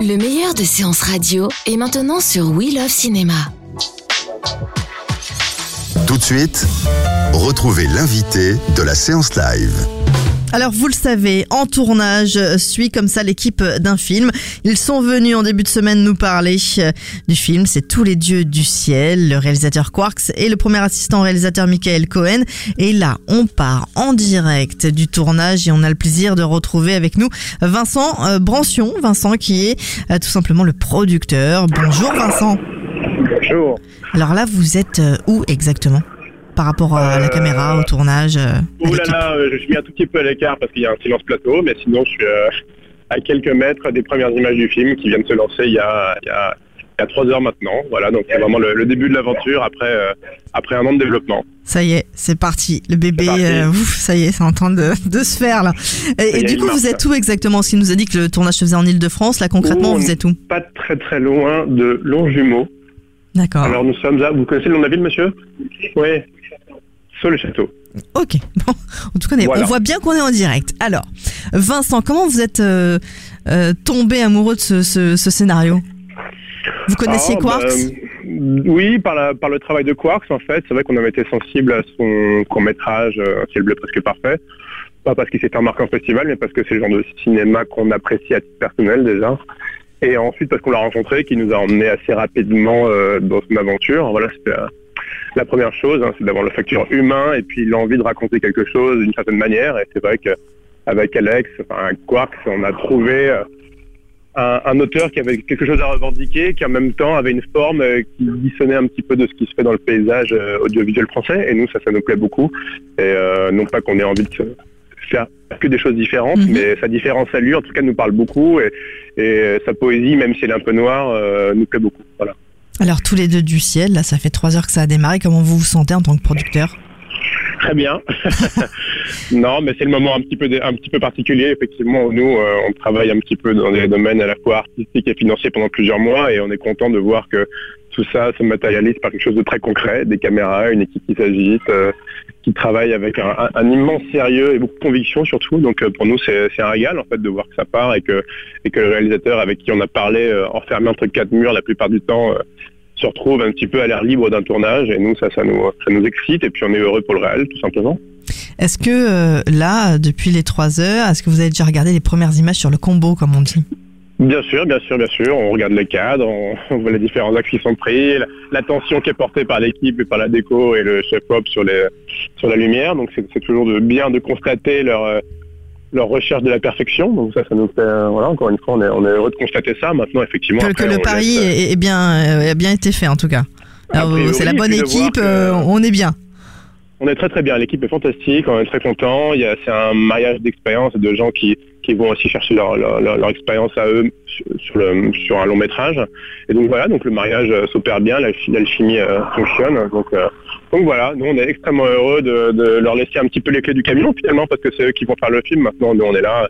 Le meilleur de séances radio est maintenant sur We Love Cinéma. Tout de suite, retrouvez l'invité de la séance live. Alors vous le savez, en tournage euh, suit comme ça l'équipe d'un film. Ils sont venus en début de semaine nous parler euh, du film. C'est Tous les dieux du ciel, le réalisateur Quarks et le premier assistant réalisateur Michael Cohen. Et là, on part en direct du tournage et on a le plaisir de retrouver avec nous Vincent euh, Brancion. Vincent qui est tout simplement le producteur. Bonjour Vincent. Bonjour. Alors là, vous êtes où exactement? Par rapport à la Euh, caméra, au tournage euh, Ouh là là, euh, je suis un tout petit peu à l'écart parce qu'il y a un silence plateau, mais sinon je suis euh, à quelques mètres des premières images du film qui viennent de se lancer il y a, il y a, il y a trois heures maintenant. Voilà, donc c'est vraiment le, le début de l'aventure après, euh, après un an de développement. Ça y est, c'est parti. Le bébé, parti. euh, ouf, ça y est, c'est en train de, de se faire là. Et, du coup, vous êtes où exactement? Parce qu'il nous a dit que le tournage se faisait en Ile-de-France. Là, concrètement, vous êtes où? Pas très très loin de Longjumeau. D'accord. Alors nous sommes à... Vous connaissez le nom de la ville, monsieur? Oui. Sur le château. Ok. Bon, en tout cas, on, Voilà. voit bien qu'on est en direct. Alors, Vincent, comment vous êtes euh, euh, tombé amoureux de ce, ce- ce scénario? Vous connaissiez Ah, Quarks? bah, Oui, par, la- par le travail de Quarks, en fait. C'est vrai qu'on avait été sensible à son court-métrage euh, Ciel bleu presque parfait. Pas parce qu'il s'était remarqué en festival, mais parce que c'est le genre de cinéma qu'on apprécie à titre personnel déjà. Et ensuite parce qu'on l'a rencontré, qui nous a emmené assez rapidement euh, dans une aventure. Voilà, c'était la première chose, hein, c'est d'avoir le facteur humain et puis l'envie de raconter quelque chose d'une certaine manière. Et c'est vrai qu'avec Alex, enfin Quarks, on a trouvé euh, un, un auteur qui avait quelque chose à revendiquer, qui en même temps avait une forme euh, qui dissonnait un petit peu de ce qui se fait dans le paysage euh, audiovisuel français. Et nous, ça, ça nous plaît beaucoup. Et euh, non pas qu'on ait envie de faire que des choses différentes, Mhm. mais sa différence à lui, en tout cas, nous parle beaucoup. Et, et sa poésie, même si elle est un peu noire, euh, nous plaît beaucoup. Voilà. Alors, tous les deux du ciel, là, ça fait trois heures que ça a démarré. Comment vous vous sentez en tant que producteur? Très bien. non, mais c'est le moment un petit peu un petit peu particulier. Effectivement, nous, euh, on travaille un petit peu dans des domaines à la fois artistiques et financiers pendant plusieurs mois, et on est content de voir que tout ça se matérialise par quelque chose de très concret, des caméras, une équipe qui s'agite, euh, qui travaille avec un, immense sérieux et beaucoup de conviction surtout. Donc euh, pour nous, c'est un régal en fait de voir que ça part et que et que le réalisateur avec qui on a parlé, enfermé entre quatre murs la plupart du temps. Se retrouve un petit peu à l'air libre d'un tournage et nous ça ça nous ça nous excite et puis on est heureux pour le réel tout simplement. Est-ce que euh, là, depuis les trois heures, est-ce que vous avez déjà regardé les premières images sur le combo, comme on dit? Bien sûr, bien sûr, bien sûr. On regarde les cadres, on, on voit les différents axes qui sont pris, la- l'attention qui est portée par l'équipe et par la déco et le chef-op sur, les, sur la lumière. Donc c'est c'est toujours de, bien de constater leur, euh, leur recherche de la perfection. Donc ça, ça nous fait, euh, voilà, encore une fois, on est, on est heureux de constater ça. Maintenant, effectivement, Que, après, que le pari laisse, euh, est, bien, euh, a bien été fait, en tout cas. C'est la bonne équipe, que- euh, on est bien. On est très très bien, l'équipe est fantastique, on est très content. Il y a c'est un mariage d'expérience et de gens qui, qui vont aussi chercher leur, leur, leur- leur expérience à eux sur, le, sur un long métrage. Et donc voilà, donc le mariage euh, s'opère bien, la- l'alchimie euh, fonctionne. Donc, euh, donc voilà, nous on est extrêmement heureux de, de leur laisser un petit peu les clés du camion finalement parce que c'est eux qui vont faire le film. Maintenant, nous on est là.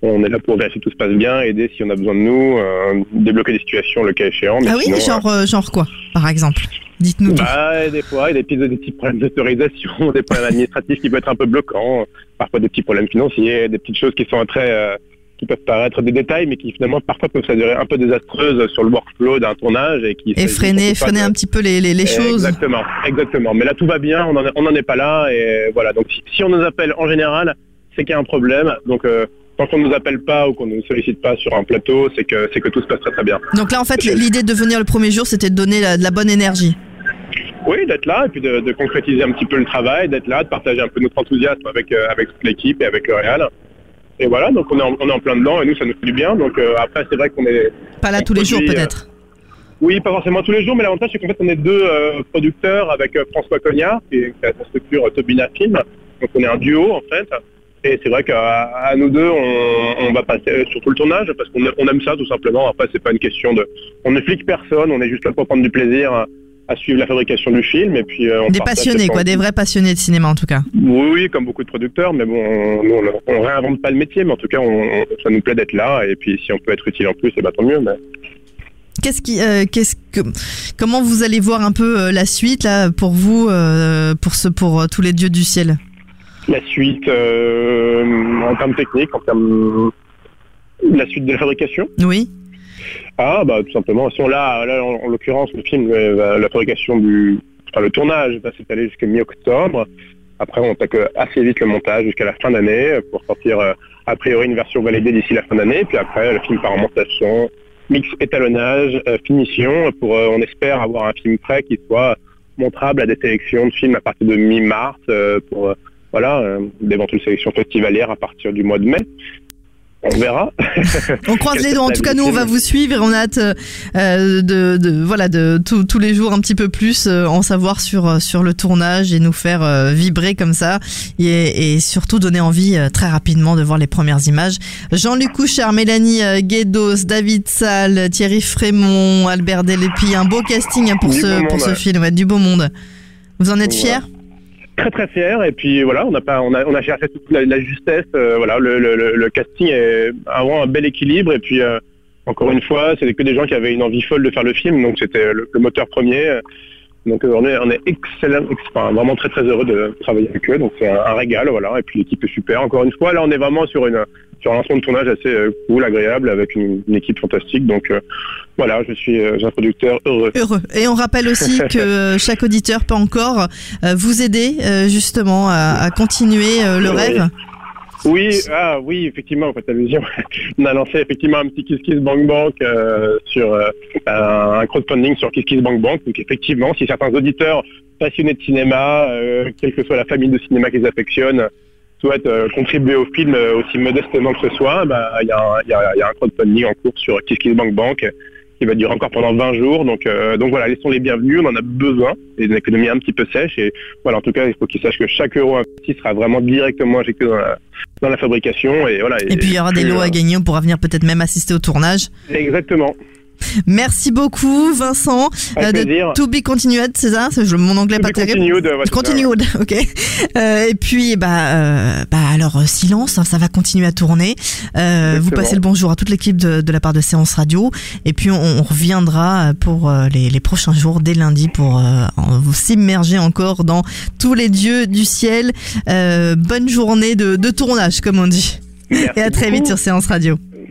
On est là pour vérifier que tout se passe bien, aider si on a besoin de nous, euh, débloquer des situations le cas échéant. Mais Ah oui, sinon, genre, euh, genre quoi, par exemple? Dites-nous tout. bah, des fois, il y a des petits, des petits problèmes d'autorisation, des problèmes administratifs qui peuvent être un peu bloquants, parfois des petits problèmes financiers, des petites choses qui sont très, euh, qui peuvent paraître des détails, mais qui finalement parfois peuvent s'avérer un peu désastreuses sur le workflow d'un tournage et qui Et freiner, freiner un petit peu les, les, les choses. Exactement, exactement. Mais là, tout va bien, on n'en on en est pas là, et voilà. Donc, si, si on nous appelle en général, c'est qu'il y a un problème. Donc, euh, tant qu'on nous appelle pas ou qu'on nous sollicite pas sur un plateau, c'est que c'est que tout se passe très très bien. Donc là, en fait, l'idée de venir le premier jour, c'était de donner la- de la bonne énergie. Oui, d'être là et puis de, de concrétiser un petit peu le travail, d'être là, de partager un peu notre enthousiasme avec, euh, avec toute l'équipe et avec le Real. Et voilà, donc on est, en, on est en plein dedans et nous, ça nous fait du bien. Donc euh, après, c'est vrai qu'on est... Pas là on tous les jours, euh, peut-être. Oui, pas forcément tous les jours, mais l'avantage, c'est qu'en fait, on est deux euh, producteurs avec François Cognard, qui est qui a sa structure Tobina Film. Donc on est un duo en fait. Et c'est vrai qu'à nous deux, on, va passer sur tout le tournage parce qu'on on aime ça tout simplement. Après, c'est pas une question de. On ne flique personne, on est juste là pour prendre du plaisir à, suivre la fabrication du film. Et puis, euh, des passionnés, quoi, des vrais passionnés de cinéma en tout cas. Oui, oui comme beaucoup de producteurs, mais bon, on, on, réinvente pas le métier, mais en tout cas, ça nous plaît d'être là. Et puis, si on peut être utile en plus, c'est bah, tant mieux. Mais... Qu'est-ce qui, euh, qu'est-ce que, comment vous allez voir un peu euh, la suite là pour vous, pour ce, pour tous les dieux du ciel? La suite euh, en termes techniques, en termes la suite de la fabrication? Oui. Ah bah tout simplement. Si on là, là en, l'occurrence le film, euh, la fabrication du, enfin le tournage va s'étaler jusqu'à mi-octobre. Après on attaque assez vite le montage jusqu'à la fin d'année pour sortir euh, a priori une version validée d'ici la fin d'année. Puis après le film part en montation, mix étalonnage, finition pour on espère avoir un film prêt qui soit montrable à des sélections de films à partir de mi-mars pour voilà, euh, d'éventuelles sélections festivalières à partir du mois de mai. On verra. on croise les doigts. En tout cas, nous, on va vous suivre et on a hâte euh, de, de, voilà, de tous les jours un petit peu plus euh, en savoir sur euh, sur le tournage et nous faire euh, vibrer comme ça et, et surtout donner envie très rapidement de voir les premières images. Jean-Luc Couchard, Mélanie Guédos, David Salle, Thierry Frémont, Albert Delépi, un beau casting pour ce pour ce film, ouais, du beau monde. Vous en êtes fiers? Très très fier et puis voilà on a pas on a on cherché toute la, justesse euh, voilà le, casting est vraiment un bel équilibre. Et puis euh, encore une fois c'était que des gens qui avaient une envie folle de faire le film. Donc c'était le, moteur premier donc euh, on est on est excellent enfin, vraiment très très heureux de travailler avec eux donc c'est un, régal voilà et puis l'équipe est super encore une fois là on est vraiment sur une sur un lancement de tournage assez cool agréable avec une, équipe fantastique donc voilà, je suis euh, un producteur heureux. Heureux. Et on rappelle aussi que chaque auditeur peut encore euh, vous aider euh, justement à, continuer le rêve. Oui, ah oui, effectivement, en fait, allusion. On a lancé effectivement un petit Kiss Kiss Bank Bank sur un crowdfunding sur Kiss Kiss Bank Bank. Donc effectivement, si certains auditeurs passionnés de cinéma, quelle que soit la famille de cinéma qu'ils affectionnent, souhaitent contribuer au film aussi modestement que ce soit, bah, il y, a, un crowdfunding en cours sur Kiss Kiss Bank Bank qui va durer encore pendant 20 jours. Donc, euh, donc voilà, ils sont les bienvenus, on en a besoin, et une économie un petit peu sèche. Et voilà, en tout cas, il faut qu'ils sachent que chaque euro investi sera vraiment directement injecté dans la, dans la fabrication. Et, voilà, et, puis il y aura des lots à gagner, on pourra venir peut-être même assister au tournage. Exactement. Merci beaucoup, Vincent. Euh, de To Be Continued, c'est ça? Mon anglais pas terrible. Continued, continued ok. Euh, et puis, bah, euh, bah alors silence, hein, ça va continuer à tourner. Euh, vous passez le bonjour à toute l'équipe de, de, la part de Séance Radio. Et puis, on, on reviendra pour les, les, prochains jours, dès lundi, pour vous s'immerger encore dans tous les dieux du ciel. bonne journée de, de, tournage, comme on dit. et à très vite sur Séance Radio.